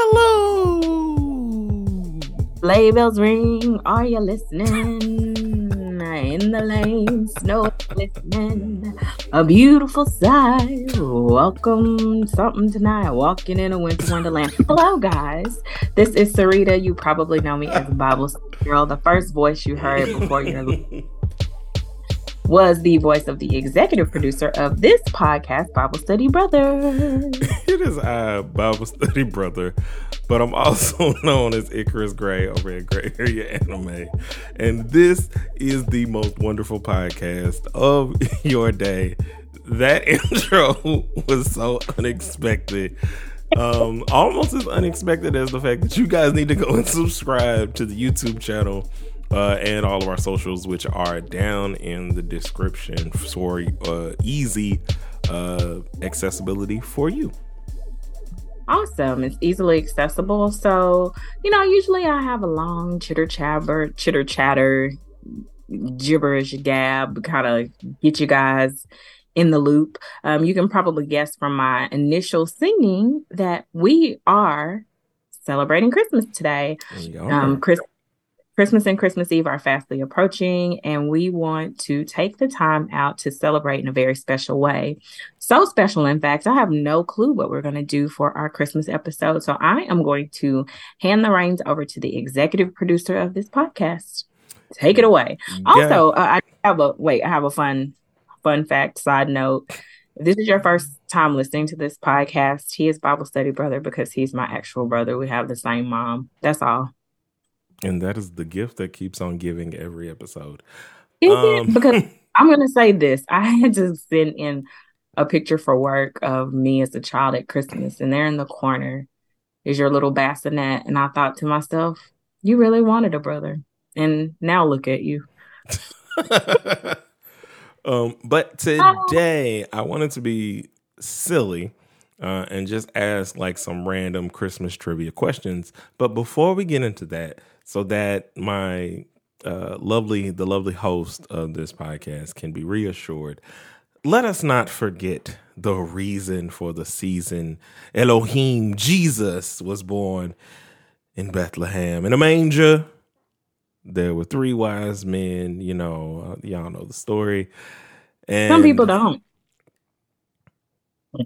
Hello. Sleigh bells ring. Are you listening? In the lane, snow listening. A beautiful sight. Welcome something tonight. Walking in a winter wonderland. Hello, guys. This is Sarita. You probably know me as Bible Girl. The first voice you heard before your was the voice of the executive producer of this podcast, Bible Study Brother. it is I, Bible Study Brother, but I'm also known as Icarus Gray over at Gray Area Anime. And this is the most wonderful podcast of your day. That intro was so unexpected. Um, almost as unexpected as the fact that you guys need to go and subscribe to the YouTube channel uh, and all of our socials, which are down in the description for uh, easy uh, accessibility for you. Awesome. It's easily accessible. So, you know, usually I have a long chitter chatter, chitter chatter, gibberish gab, kind of get you guys in the loop. Um, you can probably guess from my initial singing that we are celebrating Christmas today. Um, Chris- Christmas and Christmas Eve are fastly approaching, and we want to take the time out to celebrate in a very special way. So special, in fact, I have no clue what we're going to do for our Christmas episode. So I am going to hand the reins over to the executive producer of this podcast. Take it away. Yeah. Also, uh, I have a wait. I have a fun, fun fact. Side note: If this is your first time listening to this podcast, he is Bible study brother because he's my actual brother. We have the same mom. That's all. And that is the gift that keeps on giving every episode. Um, because I'm going to say this I had to send in a picture for work of me as a child at Christmas, and there in the corner is your little bassinet. And I thought to myself, you really wanted a brother. And now look at you. um, but today I wanted to be silly uh, and just ask like some random Christmas trivia questions. But before we get into that, so that my uh, lovely, the lovely host of this podcast can be reassured. Let us not forget the reason for the season. Elohim, Jesus, was born in Bethlehem in a manger. There were three wise men. You know, uh, y'all know the story. And Some people don't.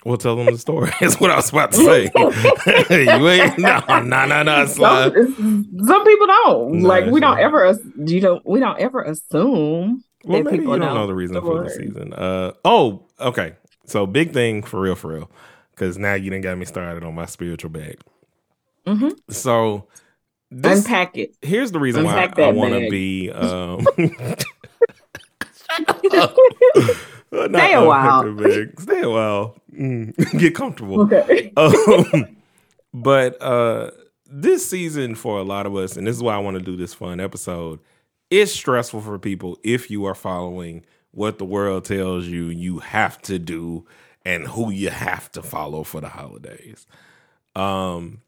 We'll tell them the story. That's what I was about to say. you ain't no no no no. Some, some people don't like. We don't ever. You don't. We don't ever assume. Well, maybe you don't know, know the reason for the season. Uh oh. Okay. So big thing for real, for real. Because now you didn't get me started on my spiritual bag. Mm-hmm. So this, unpack it. Here's the reason unpack why I, I want to be. Um, Stay a while. Stay a while. Mm. Get comfortable. Okay. um, but uh, this season for a lot of us, and this is why I want to do this fun episode, it's stressful for people if you are following what the world tells you you have to do and who you have to follow for the holidays. Um,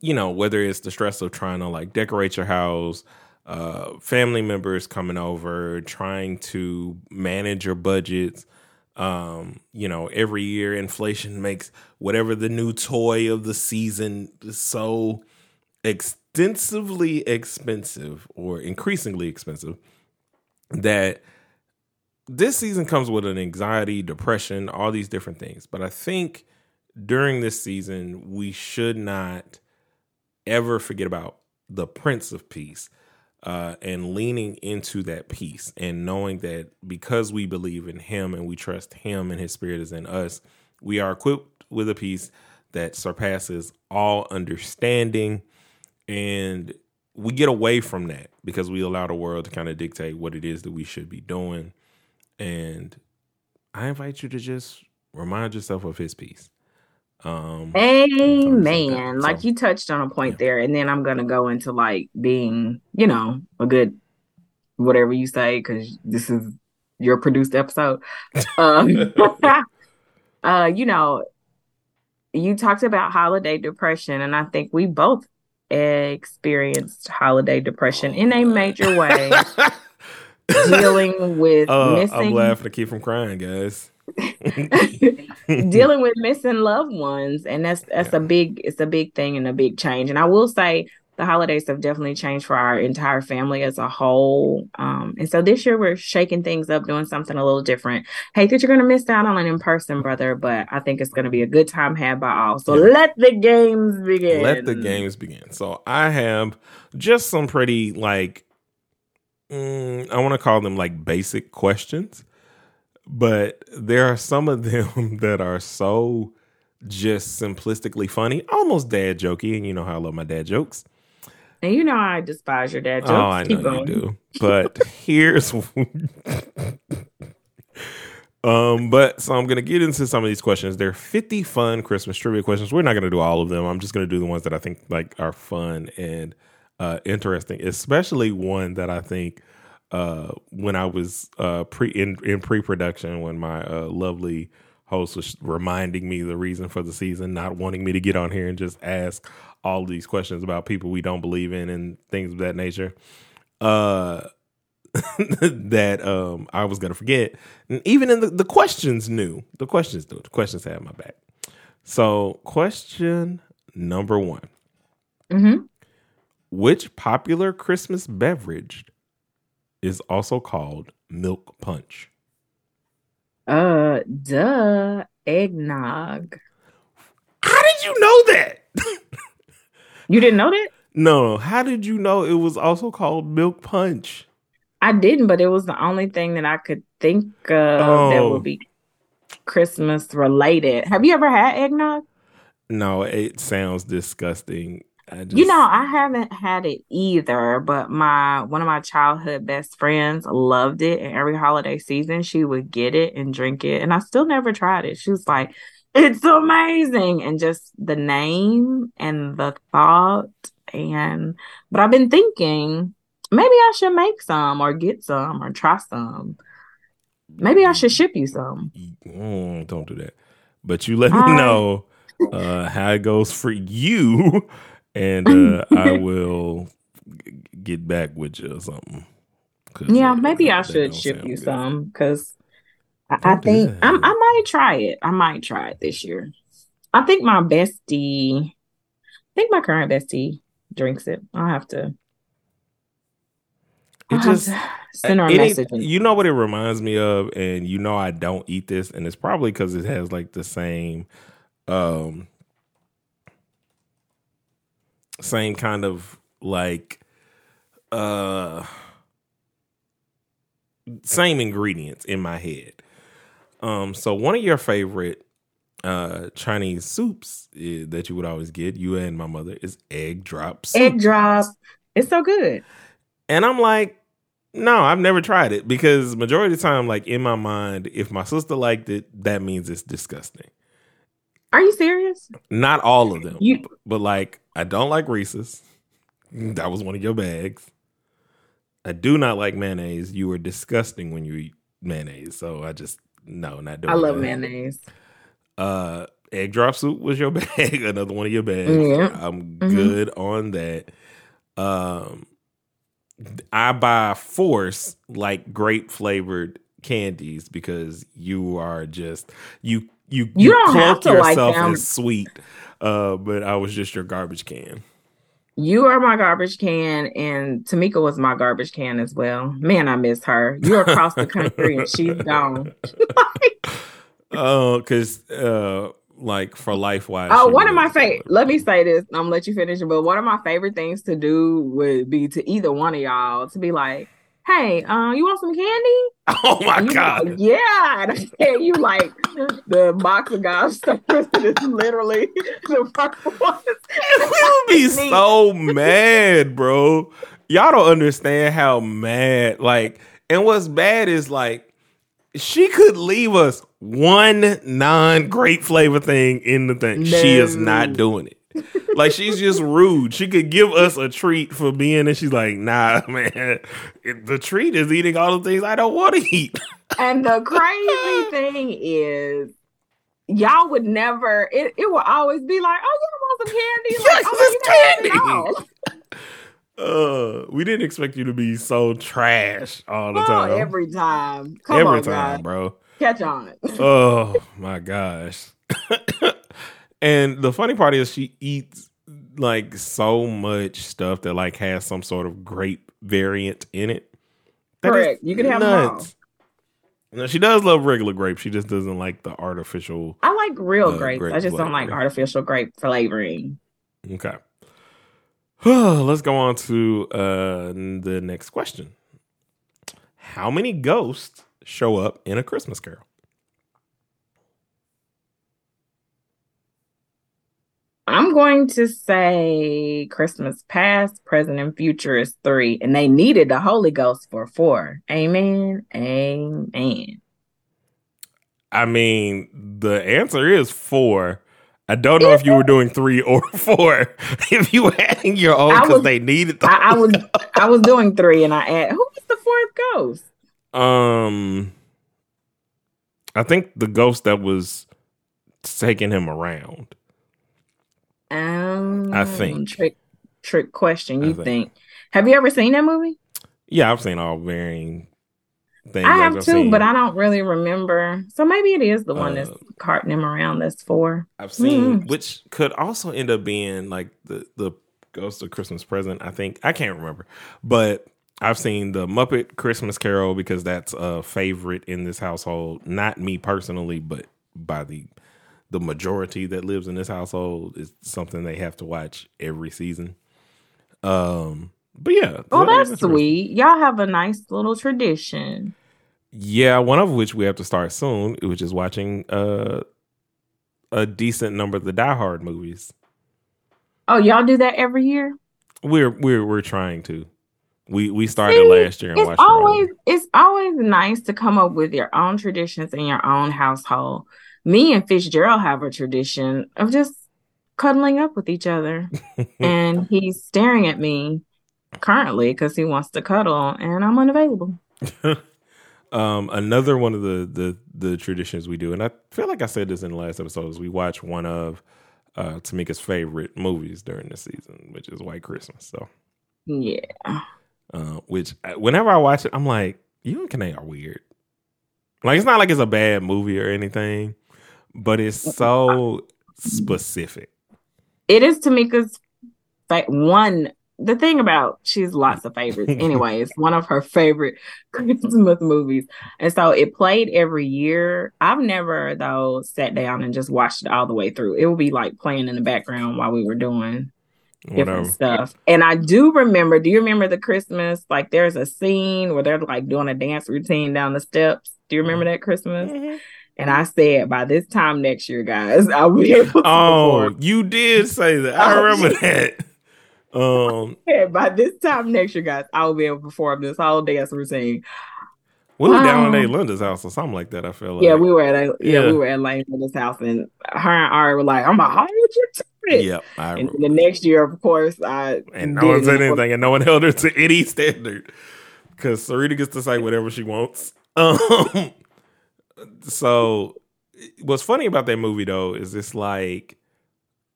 you know, whether it's the stress of trying to like decorate your house, uh, family members coming over, trying to manage your budgets. Um, you know, every year inflation makes whatever the new toy of the season so extensively expensive or increasingly expensive that this season comes with an anxiety, depression, all these different things. But I think during this season, we should not ever forget about the Prince of Peace uh, and leaning into that peace and knowing that because we believe in Him and we trust Him and His Spirit is in us, we are equipped with a peace that surpasses all understanding. And we get away from that because we allow the world to kind of dictate what it is that we should be doing. And I invite you to just remind yourself of His peace. Um, Amen. Like, so, you touched on a point yeah. there, and then I'm gonna go into like being, you know, a good whatever you say, because this is your produced episode. um, uh, you know, you talked about holiday depression, and I think we both experienced holiday depression in a major way. dealing with uh, missing. I'm laughing to keep from crying, guys. dealing with missing loved ones and that's that's yeah. a big it's a big thing and a big change. And i will say the holidays have definitely changed for our entire family as a whole. Um, and so this year we're shaking things up doing something a little different. Hate that you're going to miss out on an in-person brother but i think it's going to be a good time had by all. So yeah. let the games begin. Let the games begin. So i have just some pretty like mm, i want to call them like basic questions but there are some of them that are so just simplistically funny, almost dad jokey, and you know how I love my dad jokes. And you know I despise your dad jokes. Oh, I Keep know going. you do. But here's Um, but so I'm gonna get into some of these questions. They're 50 fun Christmas trivia questions. We're not gonna do all of them. I'm just gonna do the ones that I think like are fun and uh, interesting, especially one that I think uh, when I was uh, pre in, in pre production when my uh, lovely host was reminding me the reason for the season, not wanting me to get on here and just ask all these questions about people we don't believe in and things of that nature. Uh, that um I was gonna forget. And even in the, the questions knew. The questions knew. The questions had my back. So question number one. Mm-hmm. Which popular Christmas beverage is also called milk punch? Uh, duh, eggnog. How did you know that? you didn't know that? No, How did you know it was also called milk punch? I didn't, but it was the only thing that I could think of oh. that would be Christmas related. Have you ever had eggnog? No, it sounds disgusting. Just... You know, I haven't had it either, but my one of my childhood best friends loved it, and every holiday season she would get it and drink it, and I still never tried it. She was like, "It's amazing," and just the name and the thought, and but I've been thinking maybe I should make some or get some or try some. Maybe I should ship you some. Mm, don't do that. But you let me know uh, how it goes for you and uh, I will get back with you or something. Yeah, uh, maybe I should ship you good. some because I, I think I, I might try it. I might try it this year. I think my bestie, I think my current bestie drinks it. I'll have to. It just send her a message. You know what it reminds me of, and you know I don't eat this, and it's probably because it has like the same um same kind of like uh same ingredients in my head. Um so one of your favorite uh Chinese soups is, that you would always get, you and my mother, is egg drop soup. Egg drop. It's so good. And I'm like, no, I've never tried it because majority of the time, like in my mind, if my sister liked it, that means it's disgusting. Are you serious? Not all of them. You, but like I don't like Reese's. That was one of your bags. I do not like mayonnaise. You are disgusting when you eat mayonnaise. So I just no, not doing. I love that. mayonnaise. Uh, egg drop soup was your bag. Another one of your bags. Yeah. I'm mm-hmm. good on that. Um, I buy force like grape flavored candies because you are just you you you, you don't cloak yourself like as sweet. Uh, but I was just your garbage can. You are my garbage can, and Tamika was my garbage can as well. Man, I miss her. You're across the country and she's gone. Oh, uh, because uh, like for life wise. Oh, one of my favorite. Let me say this. I'm gonna let you finish it. But one of my favorite things to do would be to either one of y'all to be like, hey, uh, you want some candy? Oh my god! Like, yeah, and I tell you, like the box of gobstoppers is literally the first one. We'll be so mad, bro. Y'all don't understand how mad. Like, and what's bad is like she could leave us one non-grape flavor thing in the thing. No. She is not doing it like she's just rude. She could give us a treat for being, and she's like, "Nah, man, the treat is eating all the things I don't want to eat." And the crazy thing is, y'all would never. It it will always be like, "Oh, you want some candy?" Like, yes, oh, it's candy. Uh, we didn't expect you to be so trash all the oh, time. Every time, Come every on, time, bro. Catch on. oh my gosh. And the funny part is she eats like so much stuff that like has some sort of grape variant in it. That Correct. You can have nuts. No, she does love regular grape. She just doesn't like the artificial. I like real uh, grapes. Grape I just don't like artificial grape flavoring. Okay. Let's go on to uh, the next question. How many ghosts show up in a Christmas Carol? I'm going to say Christmas past, present, and future is three, and they needed the Holy Ghost for four. Amen. Amen. I mean, the answer is four. I don't know if you were doing three or four. if you were adding your own because they needed the I, I was I was doing three, and I add who was the fourth ghost? Um, I think the ghost that was taking him around. Um, I think trick trick question. You think. think. Have you ever seen that movie? Yeah, I've seen all varying things. I have too, seen, but I don't really remember. So maybe it is the one uh, that's carting him around. That's four. I've seen, mm. which could also end up being like the the Ghost of Christmas Present. I think I can't remember, but I've seen the Muppet Christmas Carol because that's a favorite in this household. Not me personally, but by the the majority that lives in this household is something they have to watch every season. Um, but yeah. Oh, that's sweet. Y'all have a nice little tradition. Yeah, one of which we have to start soon, which is watching uh a decent number of the Die Hard movies. Oh, y'all do that every year? We're we're we're trying to. We we started See, last year and it's always it's always nice to come up with your own traditions in your own household me and Fitzgerald have a tradition of just cuddling up with each other. and he's staring at me currently because he wants to cuddle and I'm unavailable. um, another one of the, the the traditions we do, and I feel like I said this in the last episode, is we watch one of uh, Tamika's favorite movies during the season, which is White Christmas. So yeah, uh, which uh, whenever I watch it, I'm like, you and Kane are weird. Like it's not like it's a bad movie or anything, but it's so specific. It is Tamika's fa- one. The thing about she's lots of favorites. anyway, it's one of her favorite Christmas movies, and so it played every year. I've never though sat down and just watched it all the way through. It would be like playing in the background while we were doing different stuff. And I do remember. Do you remember the Christmas? Like, there's a scene where they're like doing a dance routine down the steps. Do you remember mm. that Christmas? And I said, by this time next year, guys, I'll be able to. Oh, perform. you did say that. I remember that. Um, yeah, by this time next year, guys, I will be able to perform this whole dance routine. We were um, down at Linda's house or something like that. I feel like. Yeah, we were at a, yeah, yeah, we were at Linda's house, and her and Ari were like, "I'm a hold you to it." Yep. I and the next year, of course, I and no one said anything, and no one held her to any standard because Sarita gets to say whatever she wants. Um, so what's funny about that movie though is it's like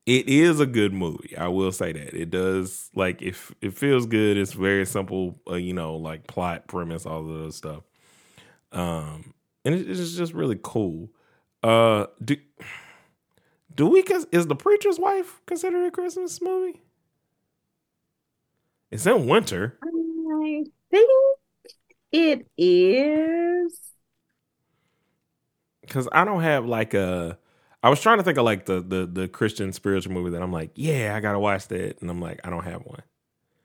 it is a good movie. I will say that it does like if it, feels good. It's very simple, uh, you know, like plot premise, all of those stuff. Um, and it, it's just really cool. Uh, do do we? Is the preacher's wife considered a Christmas movie? It's in winter. I think it is because I don't have like a. I was trying to think of like the the the Christian spiritual movie that I'm like, yeah, I gotta watch that, and I'm like, I don't have one.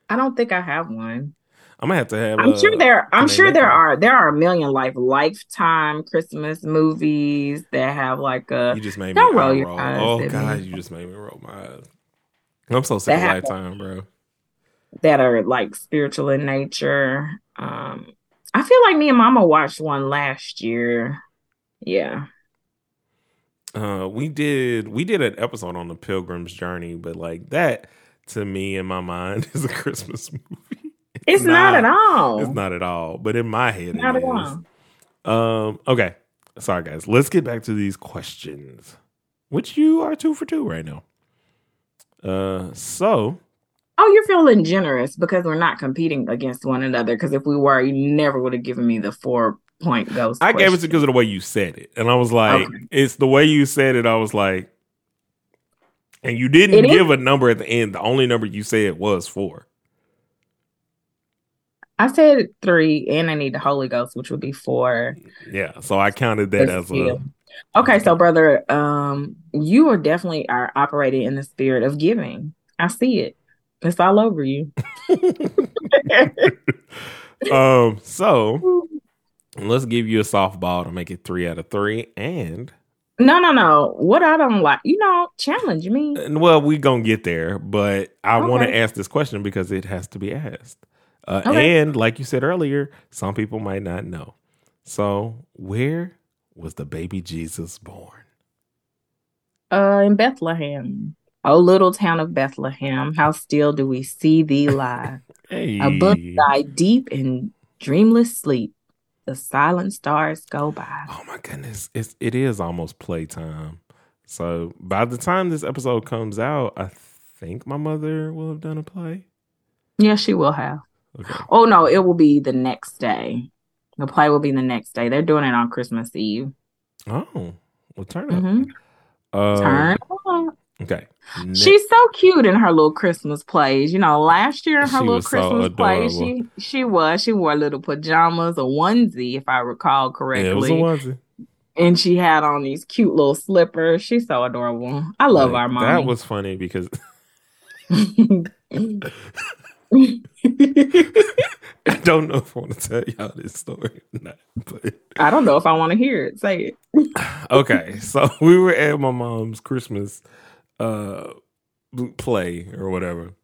I don't think I have one. I'm gonna have to have. I'm uh, sure there. I'm sure there are. There are a million like lifetime Christmas movies that have like a. You just made me roll your eyes. Oh god, you just made me roll my eyes. I'm so sick of Lifetime, bro. That are like spiritual in nature. Um, I feel like me and Mama watched one last year. Yeah. Uh, we did we did an episode on the Pilgrim's Journey, but like that to me in my mind is a Christmas movie. It's, it's not, not, at all. It's not at all. But in my head, not it is. All. Um. Okay. Sorry, guys. Let's get back to these questions, which you are two for two right now. Uh. So. Oh, you're feeling generous because we're not competing against one another. Because if we were, you never would have given me the four point ghost. I gave it to because of the way you said it, and I was like, okay. it's the way you said it. I was like, and you didn't it give is- a number at the end. The only number you said was four. I said three, and I need the Holy Ghost, which would be four. Yeah, so I counted that as a. Okay, so brother, um, you are definitely are operating in the spirit of giving. I see it. It's all over you. um, so let's give you a softball to make it three out of three, and no, no, no. What I don't like, you know, challenge me. Well, we gonna get there, but I okay. want to ask this question because it has to be asked. Uh, okay. And like you said earlier, some people might not know. So, where was the baby Jesus born? Uh, in Bethlehem, O little town of Bethlehem. How still do we see thee lie hey. above thy deep and dreamless sleep? The silent stars go by. Oh my goodness, it's it is almost playtime. So by the time this episode comes out, I think my mother will have done a play. Yeah, she will have. Okay. Oh no, it will be the next day. The play will be the next day. They're doing it on Christmas Eve. Oh, well, turn up. Mm-hmm. Uh, turn. Okay. Next. She's so cute in her little Christmas plays. You know, last year in her she little Christmas so play, she she was she wore little pajamas, a onesie, if I recall correctly. Yeah, it was a onesie. And she had on these cute little slippers. She's so adorable. I love like, our mom. That was funny because I don't know if I want to tell y'all this story or not, but I don't know if I want to hear it. Say it. okay, so we were at my mom's Christmas uh play or whatever,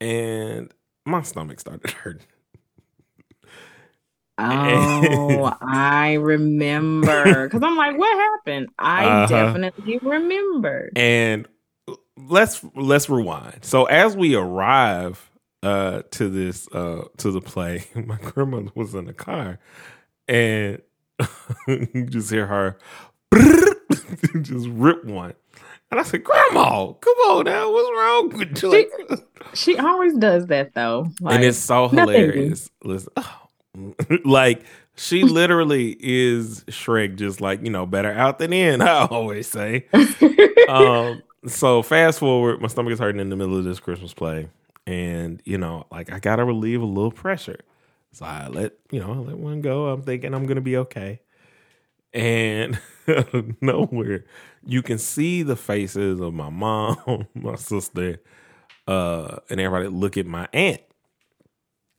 and my stomach started hurting. Oh, I remember. Because I'm like, what happened? I uh-huh. definitely remember. And let's let's rewind. So as we arrive uh to this uh to the play my grandmother was in the car and you just hear her just rip one and i said grandma come on now what's wrong with you she, she always does that though like, and it's so hilarious listen oh, like she literally is Shrek, just like you know, better out than in. I always say. um, so fast forward, my stomach is hurting in the middle of this Christmas play, and you know, like I gotta relieve a little pressure. So I let you know, I let one go. I'm thinking I'm gonna be okay. And nowhere, you can see the faces of my mom, my sister, uh, and everybody look at my aunt.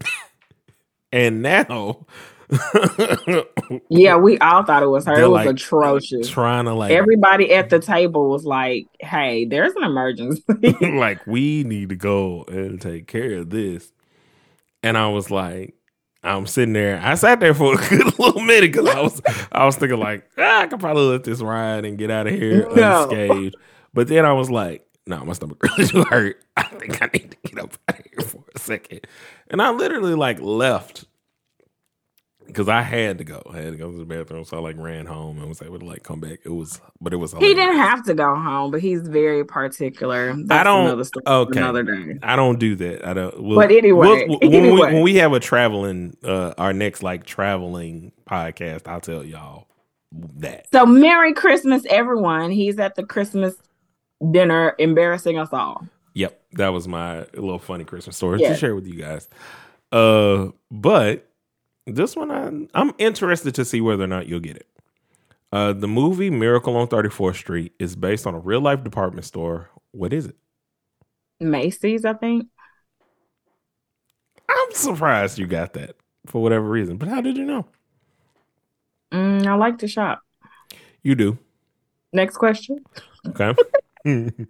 and now yeah, we all thought it was her. It was like atrocious. Trying to like everybody at the table was like, "Hey, there's an emergency. like we need to go and take care of this." And I was like, I'm sitting there. I sat there for a good little minute because I was I was thinking like, ah, I could probably let this ride and get out of here no. unscathed. But then I was like, no, nah, my stomach really hurt. I think I need to get up out of here for a second. And I literally like left because I had to go. I had to go to the bathroom, so I like ran home and was able to like come back. It was, but it was. Hilarious. He didn't have to go home, but he's very particular. That's I don't. Another story okay. Another day. I don't do that. I don't. We'll, but anyway, we'll, when, anyway. We, when we have a traveling, uh, our next like traveling podcast, I'll tell y'all that. So Merry Christmas, everyone! He's at the Christmas dinner, embarrassing us all. Yep, that was my little funny Christmas story to share with you guys. Uh, but this one I, I'm interested to see whether or not you'll get it. Uh, the movie Miracle on 34th Street is based on a real life department store. What is it? Macy's, I think. I'm surprised you got that for whatever reason. But how did you know? Mm, I like to shop. You do. Next question. Okay.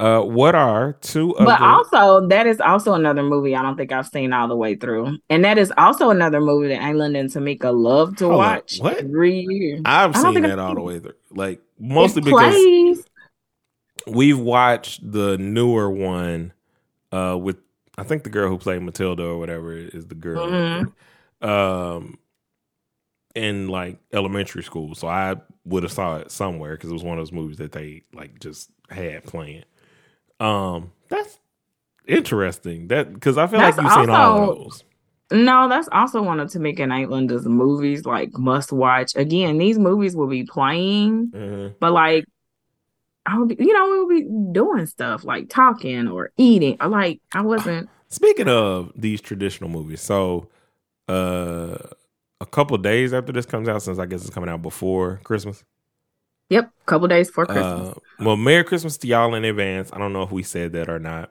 Uh, what are two? But also, that is also another movie I don't think I've seen all the way through, and that is also another movie that England and Tamika love to Hold watch what? every year. I've seen that all the way through, like mostly because we've watched the newer one uh, with I think the girl who played Matilda or whatever is the girl. Mm-hmm. Um, in like elementary school, so I would have saw it somewhere because it was one of those movies that they like just had playing. Um, that's interesting. That because I feel that's like you've also, seen all those. No, that's also one of Tamika Nightlander's movies, like must watch. Again, these movies will be playing, mm-hmm. but like I would be, you know, we'll be doing stuff like talking or eating. Or like I wasn't. Speaking of these traditional movies, so uh a couple days after this comes out, since I guess it's coming out before Christmas. Yep, a couple days before Christmas. Uh, well, Merry Christmas to y'all in advance. I don't know if we said that or not,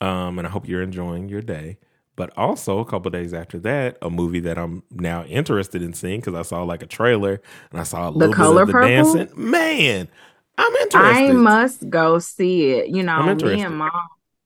um, and I hope you're enjoying your day. But also a couple days after that, a movie that I'm now interested in seeing because I saw like a trailer and I saw a little the bit of the purple? dancing. Man, I'm interested. I must go see it. You know, me and mom,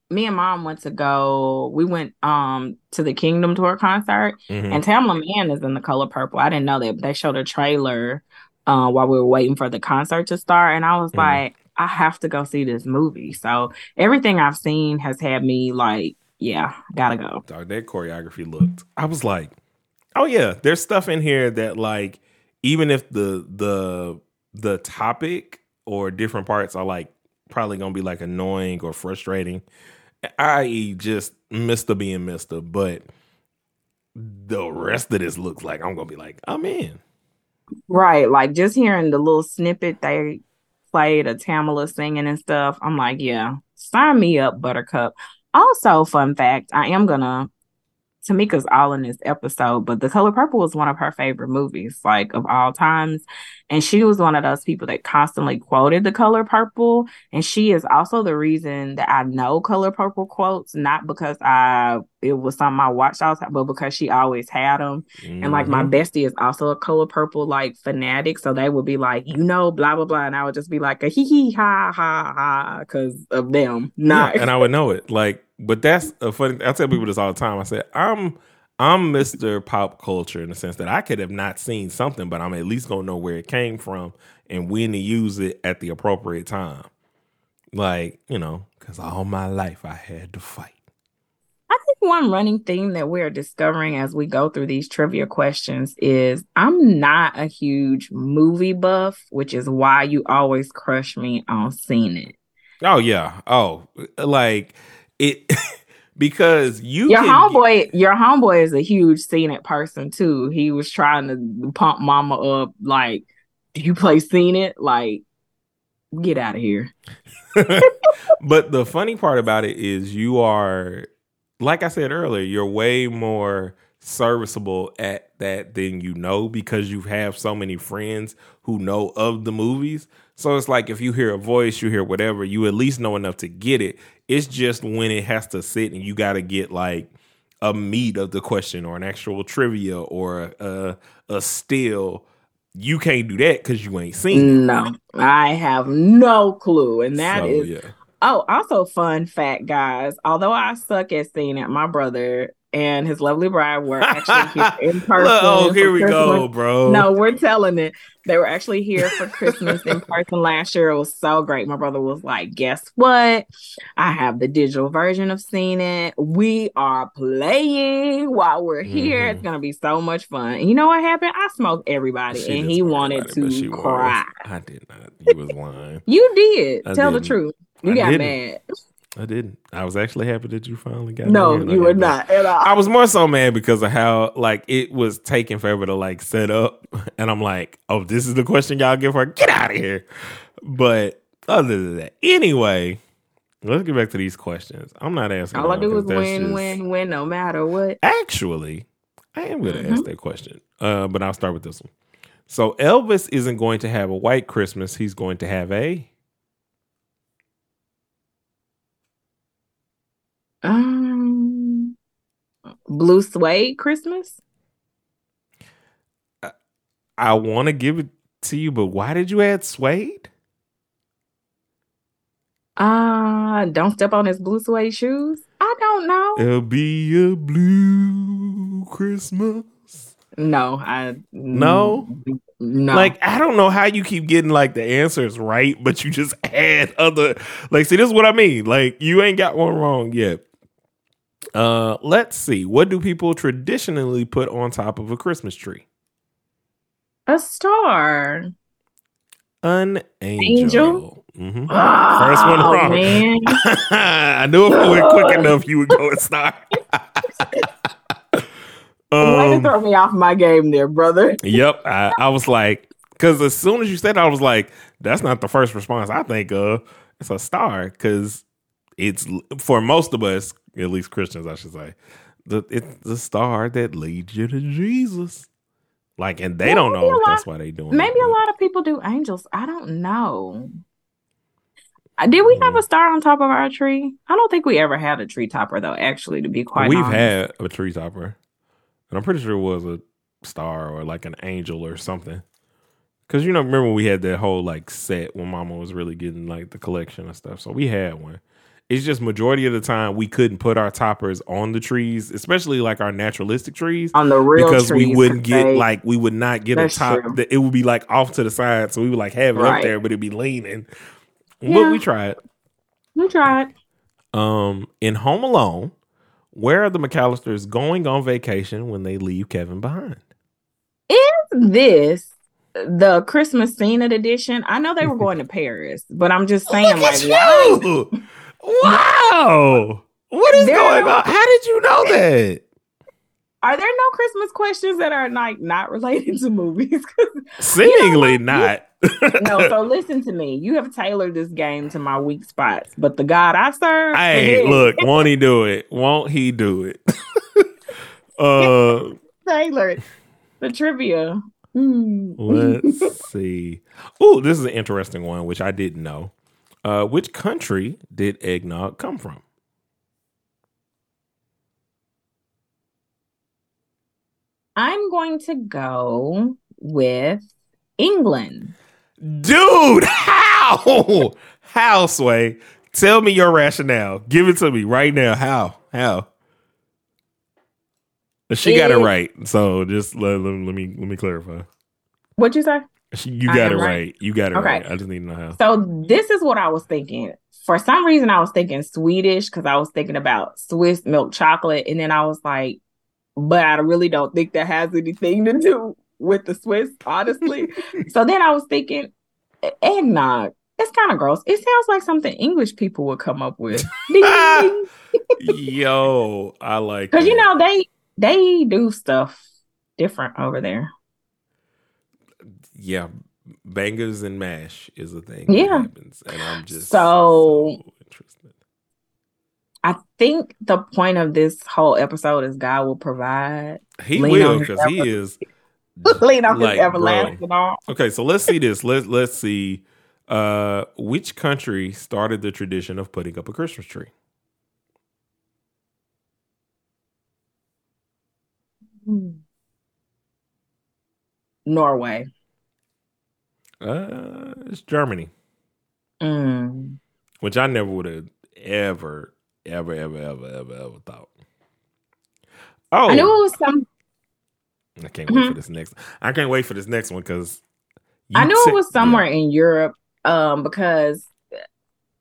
me and mom went to go. We went um to the Kingdom Tour concert, mm-hmm. and Tamela Mann is in the color purple. I didn't know that, but they showed a trailer uh, while we were waiting for the concert to start, and I was mm-hmm. like, I have to go see this movie. So everything I've seen has had me like, yeah, gotta go. Dog, that choreography looked. I was like, oh yeah, there's stuff in here that like, even if the the the topic or different parts are like probably gonna be like annoying or frustrating, i.e., just Mister being Mister, but the rest of this looks like I'm gonna be like, I'm in. Right, like just hearing the little snippet they played of Tamela singing and stuff, I'm like, yeah, sign me up, Buttercup. Also, fun fact, I am gonna Tamika's all in this episode, but The Color Purple was one of her favorite movies, like of all times. And she was one of those people that constantly quoted The Color Purple. And she is also the reason that I know Color Purple quotes, not because I it was something I watched all the time, but because she always had them. Mm-hmm. And like my mm-hmm. bestie is also a Color Purple like fanatic, so they would be like, you know, blah blah blah, and I would just be like a hee hee ha ha ha because of them. Not yeah, and I would know it like but that's a funny. I tell people this all the time. I said I'm I'm Mr. Pop Culture in the sense that I could have not seen something, but I'm at least gonna know where it came from and when to use it at the appropriate time. Like you know, because all my life I had to fight. I think one running theme that we're discovering as we go through these trivia questions is I'm not a huge movie buff, which is why you always crush me on Scene It. Oh yeah. Oh, like it because you your homeboy get, your homeboy is a huge Scene It person too. He was trying to pump mama up like, do you play Scene It? Like, get out of here. but the funny part about it is you are like I said earlier, you're way more serviceable at that than you know because you have so many friends who know of the movies. So it's like if you hear a voice, you hear whatever, you at least know enough to get it. It's just when it has to sit and you got to get like a meat of the question or an actual trivia or a a still. You can't do that because you ain't seen. No, I have no clue, and that so, is. Yeah. Oh, also fun fact, guys. Although I suck at Scene It, my brother and his lovely bride were actually here in person. oh, here we Christmas. go, bro. No, we're telling it. They were actually here for Christmas in person last year. It was so great. My brother was like, Guess what? I have the digital version of Scene It. We are playing while we're here. Mm-hmm. It's going to be so much fun. And you know what happened? I smoked everybody, she and he wanted to cry. Was. I did not. You was lying. you did. I Tell didn't. the truth. You I got didn't. mad. I didn't. I was actually happy that you finally got. No, you were not at all. I was more so mad because of how like it was taking forever to like set up, and I'm like, oh, this is the question y'all give her. Get out of here. But other than that, anyway, let's get back to these questions. I'm not asking. All I do is win, just... win, win, no matter what. Actually, I am going to mm-hmm. ask that question, uh, but I'll start with this one. So Elvis isn't going to have a white Christmas. He's going to have a Um, blue suede Christmas. I, I want to give it to you, but why did you add suede? Uh, don't step on his blue suede shoes. I don't know. It'll be a blue Christmas. No, I no. No. Like I don't know how you keep getting like the answers right, but you just add other like see this is what I mean. Like you ain't got one wrong yet. Uh, let's see. What do people traditionally put on top of a Christmas tree? A star. An angel. angel? Mm-hmm. Oh, First one wrong. Man. I knew if we went quick enough, you would go and star. Um, Way to throw me off my game there, brother. yep. I, I was like, because as soon as you said, that, I was like, that's not the first response I think of. It's a star because it's for most of us, at least Christians, I should say, the it's the star that leads you to Jesus. Like, and they don't know that's why they doing. It. Maybe it, a lot of people do angels. I don't know. Uh, did we have a star on top of our tree? I don't think we ever had a tree topper though. Actually, to be quite, we've honest. had a tree topper, and I'm pretty sure it was a star or like an angel or something. Because you know, remember we had that whole like set when Mama was really getting like the collection of stuff. So we had one. It's just majority of the time we couldn't put our toppers on the trees, especially like our naturalistic trees, on the real because we wouldn't get they, like we would not get a top. That it would be like off to the side, so we would like have it right. up there, but it'd be leaning. Yeah. But we tried. We tried. Um, in Home Alone, where are the McCallisters going on vacation when they leave Kevin behind? Is this the Christmas scene edition? I know they were going to Paris, but I'm just saying, like, wow. Wow. What is going on? How did you know that? Are there no Christmas questions that are like not related to movies? Seemingly you know, not. no, so listen to me. You have tailored this game to my weak spots, but the God I serve. Hey, look, won't he do it? Won't he do it? uh tailored the trivia. Hmm. Let's see. Oh, this is an interesting one, which I didn't know. Uh, which country did eggnog come from? I'm going to go with England. Dude, how? How, Sway? Tell me your rationale. Give it to me right now. How? How? She it, got it right. So just let, let, let, me let me clarify. What'd you say? You got it right. right. You got it okay. right. I just need to know how. So this is what I was thinking. For some reason, I was thinking Swedish because I was thinking about Swiss milk chocolate, and then I was like, but I really don't think that has anything to do with the Swiss, honestly. so then I was thinking, eggnog. It's kind of gross. It sounds like something English people would come up with. Yo, I like because you know they they do stuff different over there. Yeah, bangers and mash is a thing. Yeah, happens, and I'm just so, so interested. I think the point of this whole episode is God will provide. He will because he is lean on like, his everlasting arm. Okay, so let's see this. Let's let's see uh, which country started the tradition of putting up a Christmas tree. Hmm. Norway. Uh, it's Germany. Mm. Which I never would have ever, ever, ever, ever, ever, ever thought. Oh, I knew it was some I can't wait mm-hmm. for this next. I can't wait for this next one because I knew t- it was somewhere yeah. in Europe. Um, because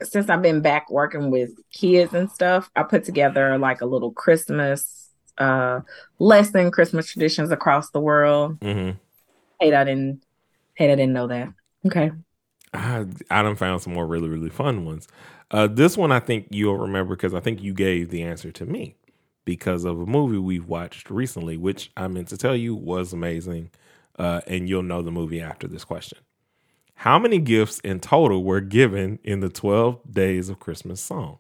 since I've been back working with kids and stuff, I put together like a little Christmas uh lesson, Christmas traditions across the world. Mm-hmm. Hate I didn't hate I didn't know that. Okay. I I done found some more really really fun ones. Uh, this one I think you'll remember because I think you gave the answer to me because of a movie we've watched recently, which I meant to tell you was amazing. Uh, and you'll know the movie after this question. How many gifts in total were given in the 12 Days of Christmas song?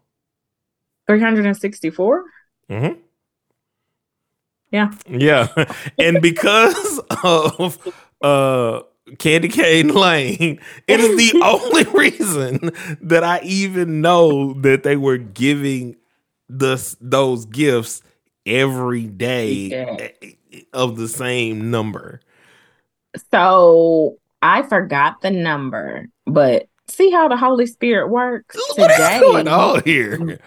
364? Mm-hmm. Yeah. Yeah. and because of uh Candy Cane Lane, it is the only reason that I even know that they were giving the those gifts every day yeah. of the same number. So I forgot the number, but see how the Holy Spirit works. What today, is going on here?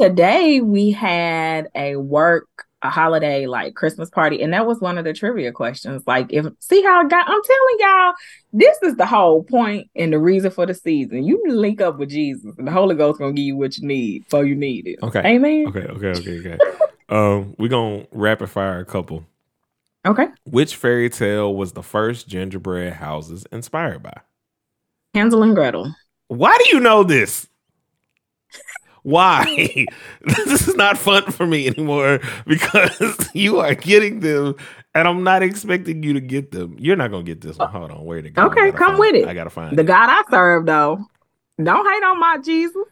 Today we had a work a holiday like Christmas party, and that was one of the trivia questions. Like, if see how I got, I'm telling y'all, this is the whole point and the reason for the season. You link up with Jesus, and the Holy Ghost gonna give you what you need before you need it. Okay, amen. Okay, okay, okay, okay. um, we're gonna rapid fire a couple. Okay. Which fairy tale was the first gingerbread houses inspired by? Hansel and Gretel. Why do you know this? Why? this is not fun for me anymore because you are getting them and I'm not expecting you to get them. You're not gonna get this one. Hold on, where to go? Okay, come with it. I gotta find the God I serve though. Don't hate on my Jesus.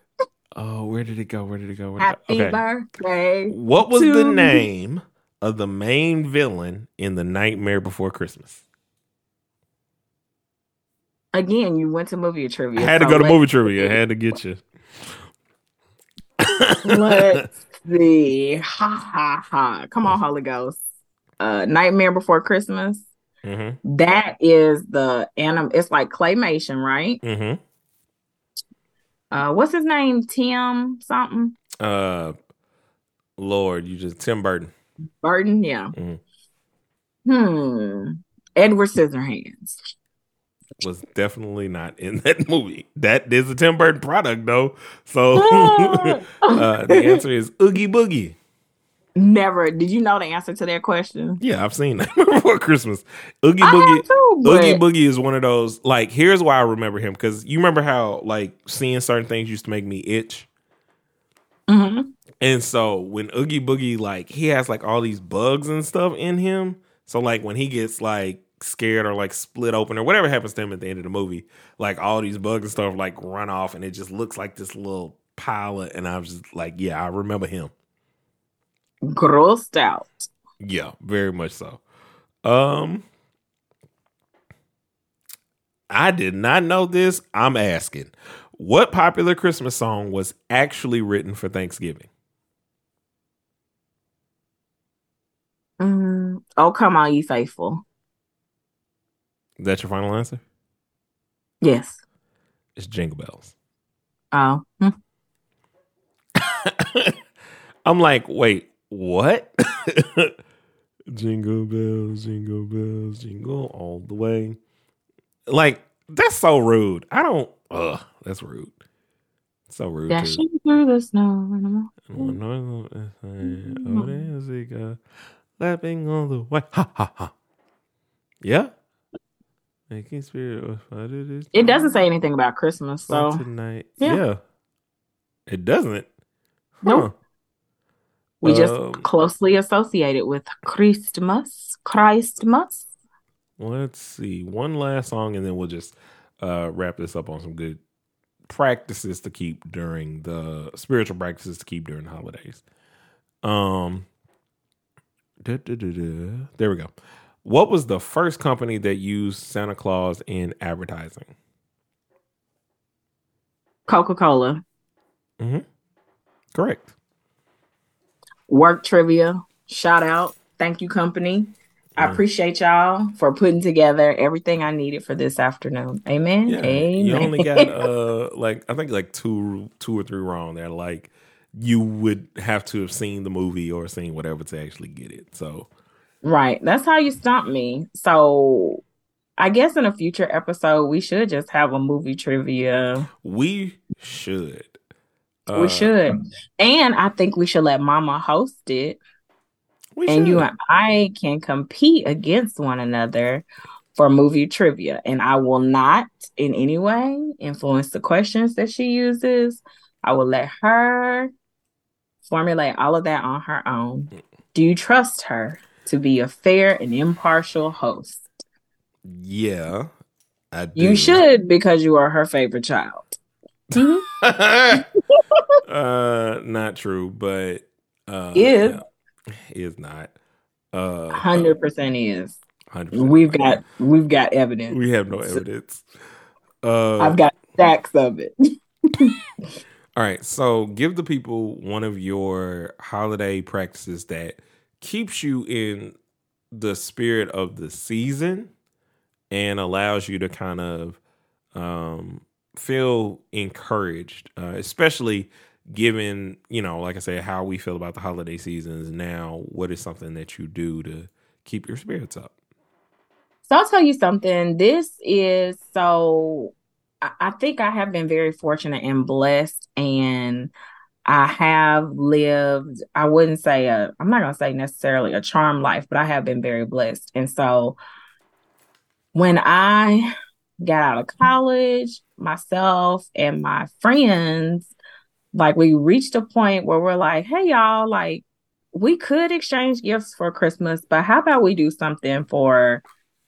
Oh, where did it go? Where did it go? Happy okay. birthday. What was the name of the main villain in the Nightmare Before Christmas? Again, you went to movie trivia. I had to so go to movie trivia. I had to get you. Let's see. Ha ha ha. Come on, Holy Ghost. Uh Nightmare Before Christmas. Mm-hmm. That is the anim it's like claymation, right? Mm-hmm. Uh what's his name? Tim something? Uh Lord, you just Tim Burton. Burton, yeah. Mm-hmm. Hmm. Edward Scissorhands was definitely not in that movie. That is a Tim Burton product, though. So uh, the answer is Oogie Boogie. Never. Did you know the answer to that question? Yeah, I've seen that before Christmas. Oogie Boogie. Too, but... Oogie Boogie is one of those. Like, here's why I remember him because you remember how like seeing certain things used to make me itch. Mm-hmm. And so when Oogie Boogie, like, he has like all these bugs and stuff in him. So like when he gets like scared or like split open or whatever happens to him at the end of the movie, like all these bugs and stuff like run off and it just looks like this little pile of, and I was just like, yeah, I remember him. Grossed out. Yeah, very much so. Um I did not know this. I'm asking. What popular Christmas song was actually written for Thanksgiving? Mm, oh, come on, you faithful. That your final answer? Yes. It's Jingle Bells. Oh. Hmm. I'm like, wait, what? jingle bells, jingle bells, jingle all the way. Like, that's so rude. I don't, ugh, that's rude. So rude. Dashing too. through the snow. Laughing all the way. Ha ha ha. Yeah. Making spirit It doesn't say anything about Christmas, so tonight. Yeah. yeah. It doesn't. Huh. Nope. We um, just closely associated with Christmas. Christmas. Let's see. One last song and then we'll just uh wrap this up on some good practices to keep during the spiritual practices to keep during the holidays. Um da, da, da, there we go. What was the first company that used Santa Claus in advertising? Coca Cola. Mm-hmm. Correct. Work trivia. Shout out. Thank you, company. I appreciate y'all for putting together everything I needed for this afternoon. Amen. Yeah, Amen. You only got uh like I think like two two or three wrong there. Like you would have to have seen the movie or seen whatever to actually get it. So Right. That's how you stump me. So I guess in a future episode, we should just have a movie trivia. We should. Uh, we should. And I think we should let Mama host it. and should. you and I can compete against one another for movie trivia. And I will not in any way influence the questions that she uses. I will let her formulate all of that on her own. Do you trust her? To be a fair and impartial host. Yeah, I do. You should because you are her favorite child. uh, not true, but uh, is yeah, is not. Uh, hundred percent is. 100%. We've got we've got evidence. We have no evidence. Uh, I've got stacks of it. all right, so give the people one of your holiday practices that keeps you in the spirit of the season and allows you to kind of um, feel encouraged, uh, especially given, you know, like I said, how we feel about the holiday seasons now. What is something that you do to keep your spirits up? So I'll tell you something. This is so, I think I have been very fortunate and blessed. And I have lived, I wouldn't say a, I'm not to say necessarily a charm life, but I have been very blessed. And so when I got out of college, myself and my friends like we reached a point where we're like, hey y'all, like we could exchange gifts for Christmas, but how about we do something for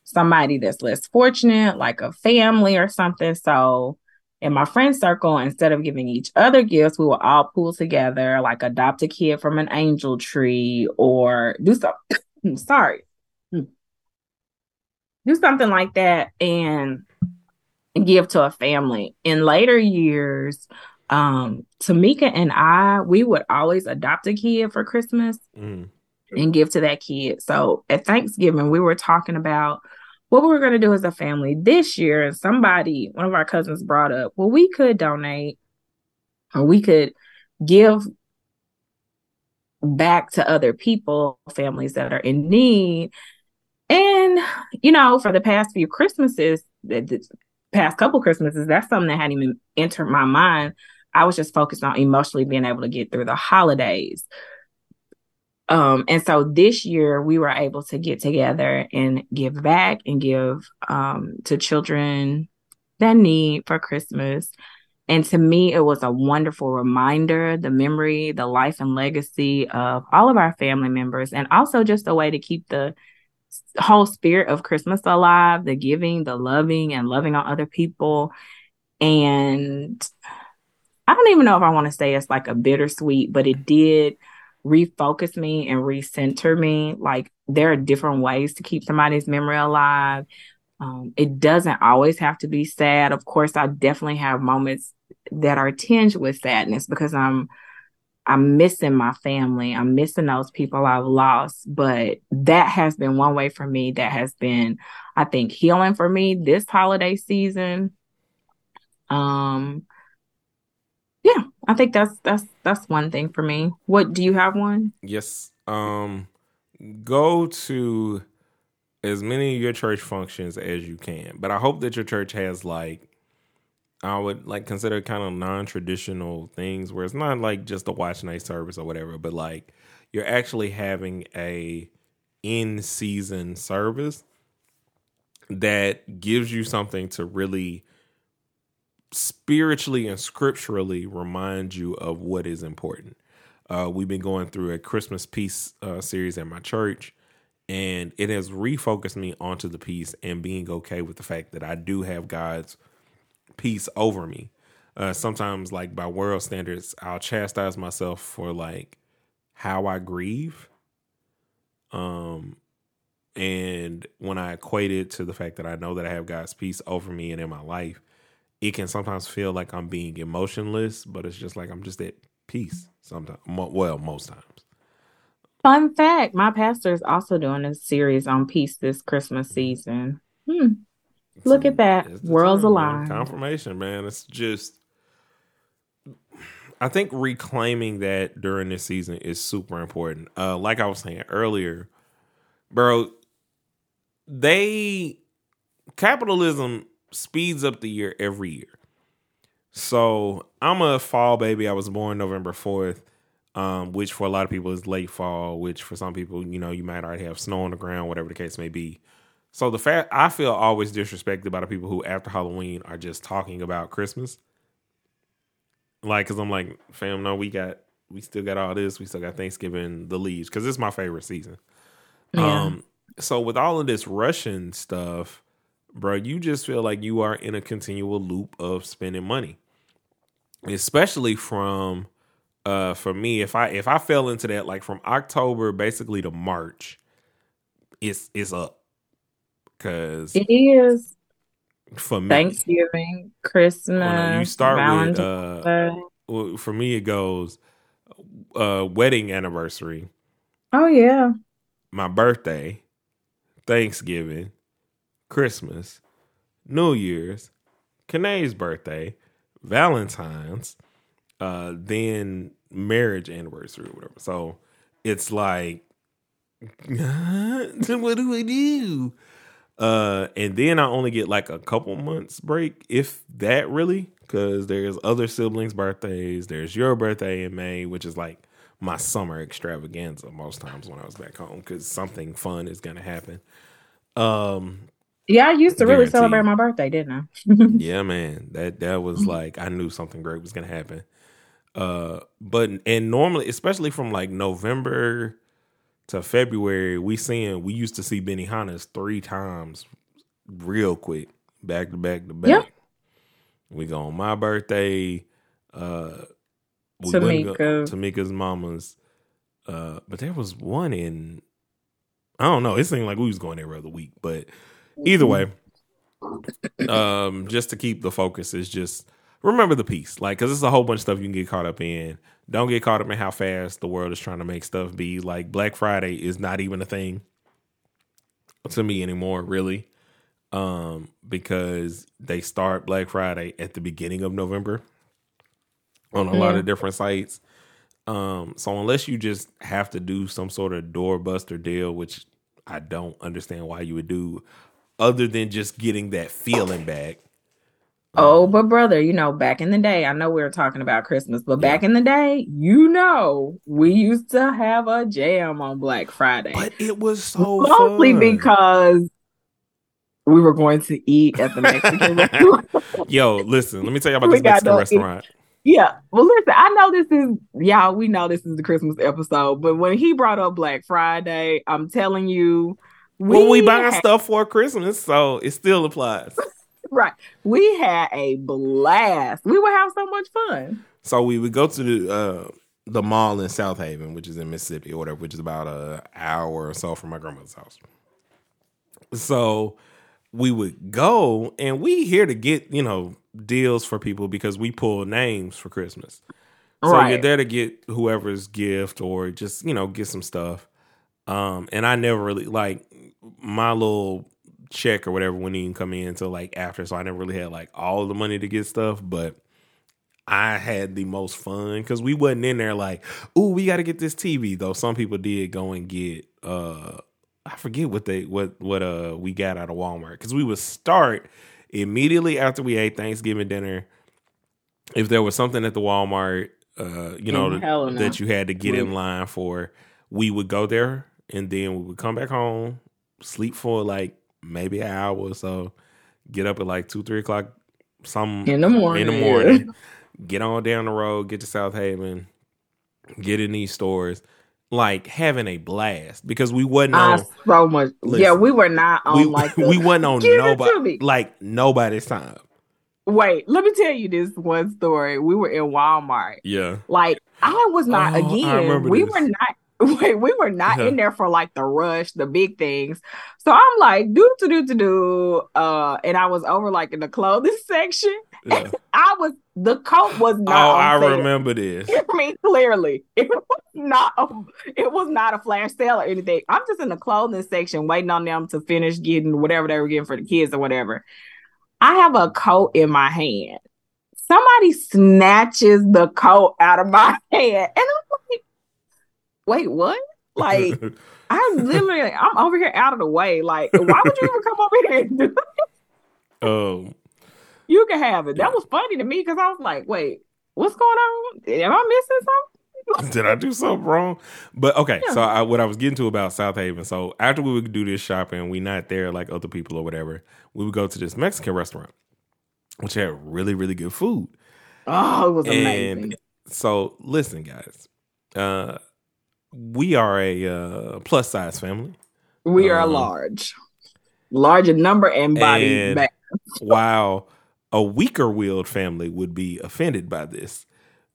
somebody that's less fortunate, like a family or something? So in my friend circle, instead of giving each other gifts, we will all pool together, like adopt a kid from an angel tree or do something. sorry. Do something like that and give to a family. In later years, um Tamika and I we would always adopt a kid for Christmas mm. and give to that kid. So at Thanksgiving we were talking about what we were going to do as a family this year somebody one of our cousins brought up well we could donate or we could give back to other people families that are in need and you know for the past few christmases the past couple christmases that's something that hadn't even entered my mind I was just focused on emotionally being able to get through the holidays. Um, and so this year we were able to get together and give back and give um, to children that need for Christmas. And to me, it was a wonderful reminder, the memory, the life and legacy of all of our family members, and also just a way to keep the whole spirit of Christmas alive, the giving, the loving, and loving on other people. And I don't even know if I want to say it's like a bittersweet, but it did refocus me and recenter me. Like there are different ways to keep somebody's memory alive. Um, it doesn't always have to be sad. Of course, I definitely have moments that are tinged with sadness because I'm I'm missing my family. I'm missing those people I've lost. But that has been one way for me that has been, I think, healing for me this holiday season. Um, yeah, I think that's that's that's one thing for me. What do you have one? Yes. Um go to as many of your church functions as you can. But I hope that your church has like I would like consider kind of non-traditional things where it's not like just a watch night service or whatever, but like you're actually having a in-season service that gives you something to really spiritually and scripturally remind you of what is important. Uh, we've been going through a Christmas peace uh, series at my church, and it has refocused me onto the peace and being okay with the fact that I do have God's peace over me. Uh, sometimes, like by world standards, I'll chastise myself for like how I grieve. Um, and when I equate it to the fact that I know that I have God's peace over me and in my life, it can sometimes feel like I'm being emotionless, but it's just like I'm just at peace sometimes. Well, most times. Fun fact my pastor is also doing a series on peace this Christmas season. Hmm. Look at that. Worlds time, aligned. Confirmation, man. It's just, I think reclaiming that during this season is super important. Uh, like I was saying earlier, bro, they, capitalism speeds up the year every year. So I'm a fall baby. I was born November 4th, um, which for a lot of people is late fall, which for some people, you know, you might already have snow on the ground, whatever the case may be. So the fact I feel always disrespected by the people who after Halloween are just talking about Christmas. Like, cause I'm like, fam, no, we got, we still got all this. We still got Thanksgiving, the leaves, cause it's my favorite season. Yeah. Um, so with all of this Russian stuff, bro, you just feel like you are in a continual loop of spending money. Especially from uh for me, if I if I fell into that like from October basically to March, it's it's up. Cause it is for me. Thanksgiving, Christmas. Well, you start Valentine's with uh well, for me it goes uh wedding anniversary. Oh yeah. My birthday, Thanksgiving, Christmas, New Year's, Kanae's birthday, Valentine's, uh, then marriage anniversary or whatever. So it's like, what do I do? Uh, and then I only get like a couple months break, if that really, because there's other siblings' birthdays. There's your birthday in May, which is like my summer extravaganza most times when I was back home, because something fun is gonna happen. Um, yeah, I used to really celebrate my birthday, didn't I? yeah, man. That that was like I knew something great was gonna happen. Uh, but and normally, especially from like November to February, we seeing we used to see Benny Benihana's three times real quick, back to back to back. Yep. We go on my birthday. Uh, we Tamika. Go, Tamika's mama's. Uh, but there was one in. I don't know. It seemed like we was going every other week, but either way, um, just to keep the focus is just remember the peace, Like, because it's a whole bunch of stuff you can get caught up in. Don't get caught up in how fast the world is trying to make stuff be. Like, Black Friday is not even a thing to me anymore, really. Um, because they start Black Friday at the beginning of November on a mm-hmm. lot of different sites. Um, so unless you just have to do some sort of doorbuster deal, which I don't understand why you would do, other than just getting that feeling back. Oh, but brother, you know, back in the day, I know we were talking about Christmas, but back in the day, you know, we used to have a jam on Black Friday. But it was so mostly fun. because we were going to eat at the Mexican restaurant. Yo, listen, let me tell you about this Mexican restaurant. Eat. Yeah. Well, listen, I know this is, y'all, we know this is the Christmas episode, but when he brought up Black Friday, I'm telling you, we well, we buying stuff for Christmas, so it still applies. right. We had a blast. We would have so much fun. So we would go to the uh, the mall in Southaven, which is in Mississippi or whatever, which is about an hour or so from my grandmother's house. So we would go, and we here to get you know deals for people because we pull names for Christmas. So right. you're there to get whoever's gift or just you know get some stuff. Um, and I never really like my little check or whatever wouldn't even come in until like after. So I never really had like all the money to get stuff, but I had the most fun because we wasn't in there like, oh, we got to get this TV though. Some people did go and get uh I forget what they what what uh we got out of Walmart because we would start immediately after we ate Thanksgiving dinner. If there was something at the Walmart, uh, you know, no. that you had to get in line for, we would go there and then we would come back home, sleep for like maybe an hour or so, get up at like two, three o'clock, some in the morning. In the morning, get on down the road, get to Southaven, get in these stores, like having a blast because we wasn't on so much. Listen, yeah, we were not on we, like we wasn't on nobody like nobody's time. Wait, let me tell you this one story. We were in Walmart. Yeah. Like I was not oh, again. We this. were not wait, we were not in there for like the rush, the big things. So I'm like, do to do to do. Uh, and I was over like in the clothing section. Yeah. I was the coat was not. Oh, I remember this. I mean, clearly, it was not. A, it was not a flash sale or anything. I'm just in the clothing section waiting on them to finish getting whatever they were getting for the kids or whatever. I have a coat in my hand. Somebody snatches the coat out of my hand, and I'm like, "Wait, what?" Like, I'm literally, I'm over here out of the way. Like, why would you even come over here and do? Um you can have it. That was funny to me because I was like, wait, what's going on? Am I missing something? Did I do something wrong? But okay, yeah. so I, what I was getting to about Southaven. So after we would do this shopping, we not there like other people or whatever. We would go to this Mexican restaurant, which had really really good food. Oh, it was amazing. So listen, guys, uh, we are a uh, plus size family. We are um, large, large in number and body. And wow a weaker willed family would be offended by this.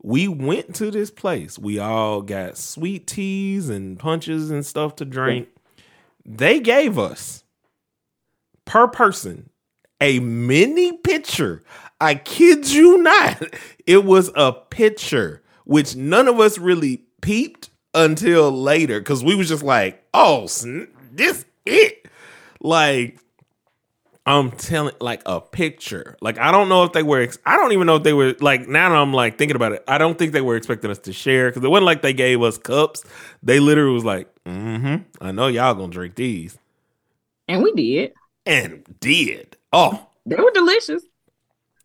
We went to this place. We all got sweet teas and punches and stuff to drink. They gave us per person a mini pitcher. I kid you not. It was a pitcher, which none of us really peeped until later because we was just like, oh, this it. Like I'm telling like a picture. Like I don't know if they were. Ex- I don't even know if they were like. Now that I'm like thinking about it. I don't think they were expecting us to share because it wasn't like they gave us cups. They literally was like, "Mm-hmm. I know y'all gonna drink these," and we did. And did. Oh, they were delicious.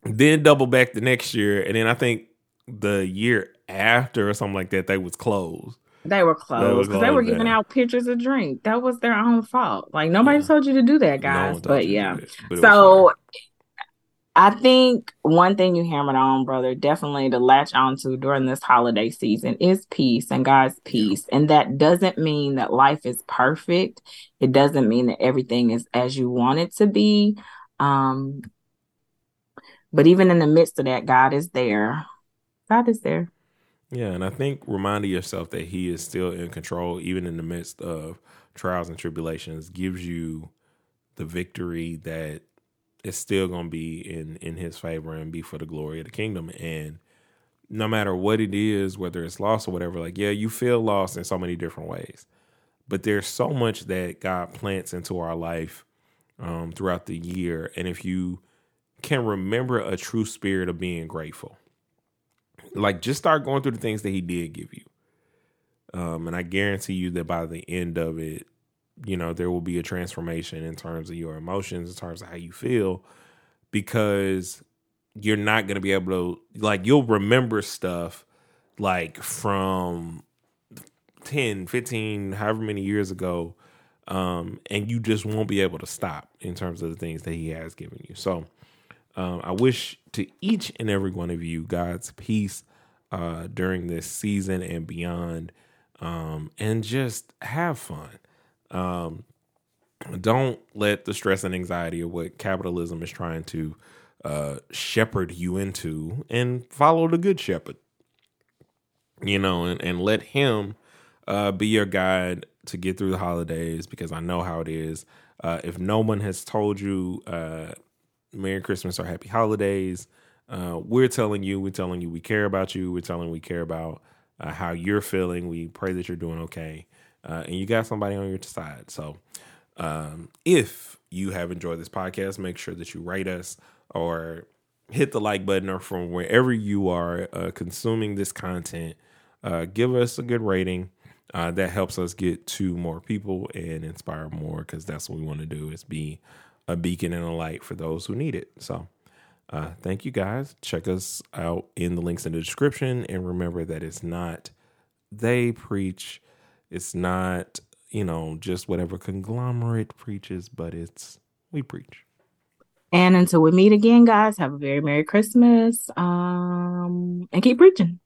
Then double back the next year, and then I think the year after or something like that, they was closed. They were closed because they were giving out pitchers of drink. That was their own fault. Like nobody yeah. told you to do that, guys. No but yeah. But so I think one thing you hammered on, brother, definitely to latch onto during this holiday season is peace and God's peace. And that doesn't mean that life is perfect. It doesn't mean that everything is as you want it to be. Um, but even in the midst of that, God is there. God is there. Yeah, and I think reminding yourself that He is still in control, even in the midst of trials and tribulations, gives you the victory that is still going to be in in His favor and be for the glory of the kingdom. And no matter what it is, whether it's loss or whatever, like yeah, you feel lost in so many different ways, but there's so much that God plants into our life um, throughout the year, and if you can remember a true spirit of being grateful like just start going through the things that he did give you. Um, and I guarantee you that by the end of it, you know, there will be a transformation in terms of your emotions, in terms of how you feel, because you're not going to be able to, like, you'll remember stuff like from 10, 15, however many years ago. Um, and you just won't be able to stop in terms of the things that he has given you. So, um, I wish to each and every one of you God's peace uh, during this season and beyond, um, and just have fun. Um, don't let the stress and anxiety of what capitalism is trying to uh, shepherd you into, and follow the good shepherd. You know, and, and let him uh, be your guide to get through the holidays because I know how it is. Uh, if no one has told you uh, Merry Christmas or Happy Holidays. Uh, we're telling you, we're telling you we care about you. We're telling we care about uh, how you're feeling. We pray that you're doing okay. Uh, and you got somebody on your side. So um, if you have enjoyed this podcast, make sure that you rate us or hit the like button or from wherever you are uh, consuming this content. Uh, give us a good rating. Uh, that helps us get to more people and inspire more because that's what we want to do is be a beacon and a light for those who need it. So, uh, thank you guys. Check us out in the links in the description. And remember that it's not they preach, it's not, you know, just whatever conglomerate preaches, but it's we preach. And until we meet again, guys, have a very Merry Christmas um, and keep preaching.